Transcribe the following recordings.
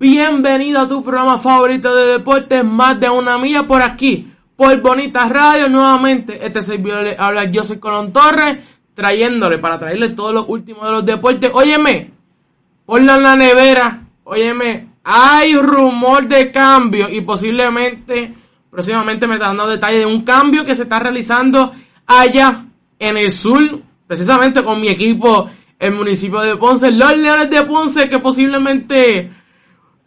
Bienvenido a tu programa favorito de deportes, más de una milla por aquí, por Bonita Radio. Nuevamente, este servidor le habla José Colón Torres, trayéndole para traerle todo lo último de los deportes. Óyeme, ponlo la nevera. Óyeme, hay rumor de cambio y posiblemente, próximamente me está dando detalles de un cambio que se está realizando allá en el sur, precisamente con mi equipo, el municipio de Ponce, los Leones de Ponce, que posiblemente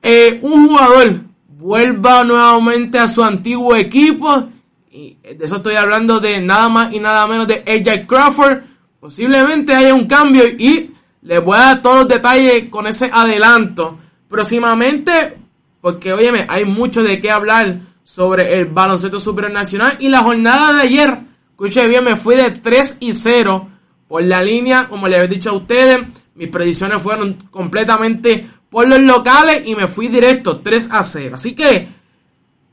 eh, un jugador vuelva nuevamente a su antiguo equipo. Y de eso estoy hablando de nada más y nada menos de AJ Crawford. Posiblemente haya un cambio y les voy a dar todos los detalles con ese adelanto próximamente. Porque, óyeme, hay mucho de qué hablar sobre el baloncesto supernacional. Y la jornada de ayer, escuche bien, me fui de 3 y 0 por la línea. Como les había dicho a ustedes, mis predicciones fueron completamente por los locales y me fui directo 3 a 0. Así que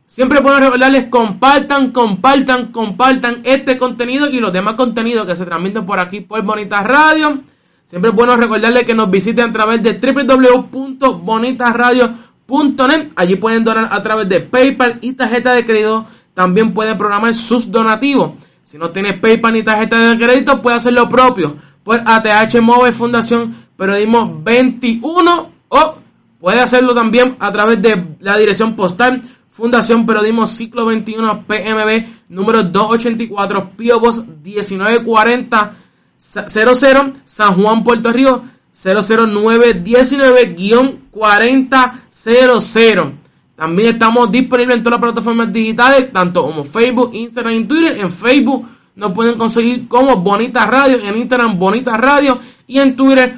siempre puedo recordarles, compartan, compartan, compartan este contenido y los demás contenidos que se transmiten por aquí por Bonita Radio. Siempre es bueno recordarles que nos visiten a través de www.bonitasradio.net. Allí pueden donar a través de PayPal y tarjeta de crédito. También pueden programar sus donativos. Si no tiene PayPal ni tarjeta de crédito, puede hacer lo propio. Por ATH Móvil Fundación Periodismo 21 o puede hacerlo también a través de la dirección postal Fundación Periodismo Ciclo 21 PMB número 284 Pio 1940 00 San Juan Puerto Rico 00919-4000. También estamos disponibles en todas las plataformas digitales, tanto como Facebook, Instagram y Twitter. En Facebook nos pueden conseguir como Bonita Radio, en Instagram Bonita Radio y en Twitter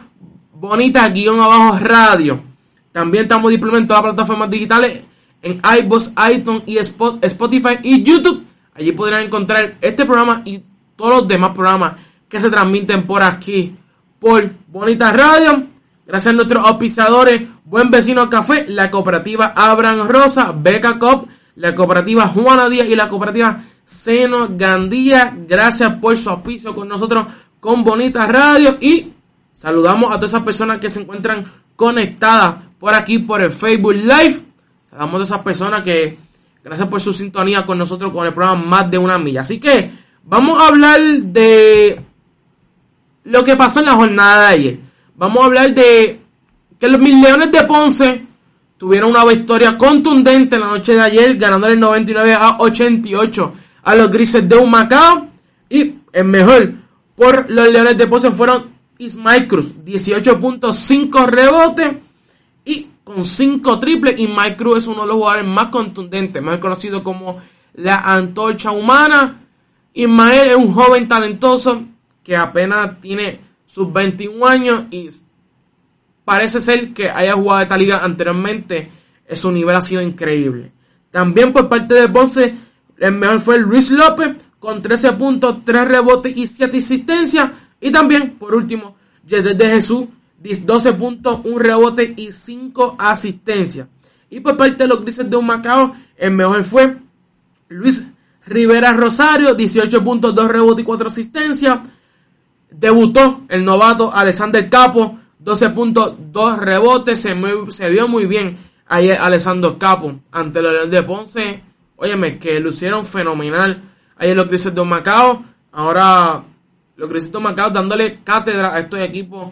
Bonita guion abajo radio. También estamos disponibles en todas las plataformas digitales, en iBox, iTunes y Spotify y YouTube. Allí podrán encontrar este programa y todos los demás programas que se transmiten por aquí, por Bonita Radio. Gracias a nuestros auspiciadores, Buen Vecino Café, la cooperativa Abraham Rosa, Beca Cop, la cooperativa Juana Díaz y la cooperativa Seno Gandía. Gracias por su auspicio con nosotros con Bonita Radio y Saludamos a todas esas personas que se encuentran conectadas por aquí, por el Facebook Live. Saludamos a esas personas que, gracias por su sintonía con nosotros, con el programa Más de una Milla. Así que vamos a hablar de lo que pasó en la jornada de ayer. Vamos a hablar de que los Mil Leones de Ponce tuvieron una victoria contundente en la noche de ayer, ganando el 99 a 88 a los Grises de Humacao. Y el mejor por los Leones de Ponce fueron Ismael Cruz, 18.5 rebotes y con 5 triples. Ismael Cruz es uno de los jugadores más contundentes, más conocido como la antorcha humana. Ismael es un joven talentoso que apenas tiene sus 21 años y parece ser que haya jugado esta liga anteriormente. Su nivel ha sido increíble. También por parte de Ponce, el mejor fue Luis López con 13 puntos, 3 rebotes y 7 asistencias. Y también, por último, Jedred de Jesús, 12 puntos, un rebote y 5 asistencias. Y por parte de los grises de un Macao, el mejor fue Luis Rivera Rosario, 18 puntos, 2 rebotes y 4 asistencias. Debutó el novato Alexander Capo 12 puntos, 2 rebotes. Se, se vio muy bien ayer Alessandro Capo ante los de Ponce. Óyeme, que lucieron fenomenal. Ayer los Grises de Macao. Ahora los de Macao dándole cátedra a estos equipos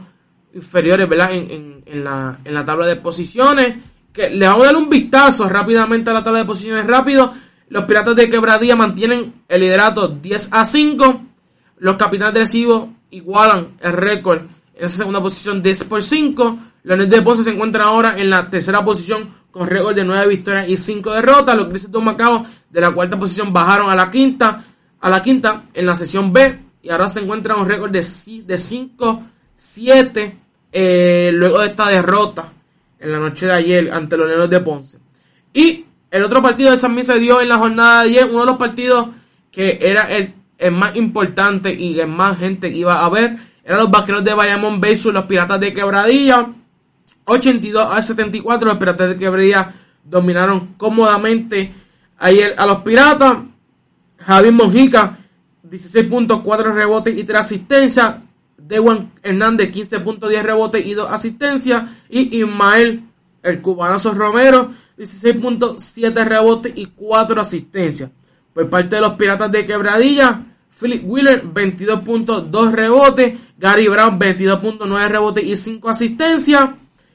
inferiores, ¿verdad? En, la, tabla de posiciones. Que le vamos a dar un vistazo rápidamente a la tabla de posiciones rápido. Los Piratas de Quebradilla mantienen el liderato 10 a 5. Los Capitanes de Recibo igualan el récord en esa segunda posición 10 por 5. Leones de Ponce se encuentran ahora en la tercera posición con récord de 9 victorias y 5 derrotas. Los Grises Macao de la cuarta posición bajaron a la quinta, a la quinta en la sesión B y ahora se encuentran un récord de, de 5 7 eh, luego de esta derrota en la noche de ayer ante los Leones de Ponce. Y el otro partido de San Miguel se dio en la jornada de ayer, uno de los partidos que era el, más importante y el más gente iba a ver, eran los vaqueros de Bayamón versus los Piratas de Quebradilla. 82 a 74, los Piratas de Quebradilla dominaron cómodamente ayer a los Piratas. Javier Monjica, 16.4 rebotes y 3 asistencias. Dewan Hernández, 15.10 rebotes y 2 asistencias. Y Ismael, el cubanazo Romero, 16.7 rebotes y 4 asistencias. Por parte de los Piratas de Quebradilla, Philip Wheeler, 22.2 rebotes. Gary Brown, 22.9 rebotes y 5 asistencias.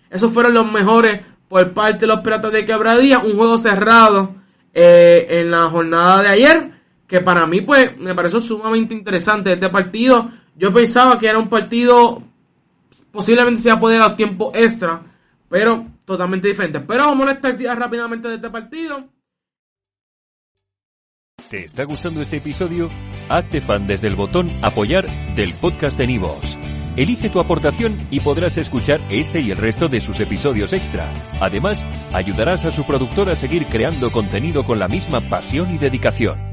Esos fueron los mejores por parte de los Piratas de Quebradilla. Un juego cerrado eh, en la jornada de ayer. Que para mí, pues, me pareció sumamente interesante este partido. Yo pensaba que era un partido posiblemente se iba a poder a tiempo extra. Pero totalmente diferente. Pero vamos a estar rápidamente de este partido. ¿Te está gustando este episodio? Hazte fan desde el botón apoyar del podcast de Nivos. Elige tu aportación y podrás escuchar este y el resto de sus episodios extra. Además, ayudarás a su productor a seguir creando contenido con la misma pasión y dedicación.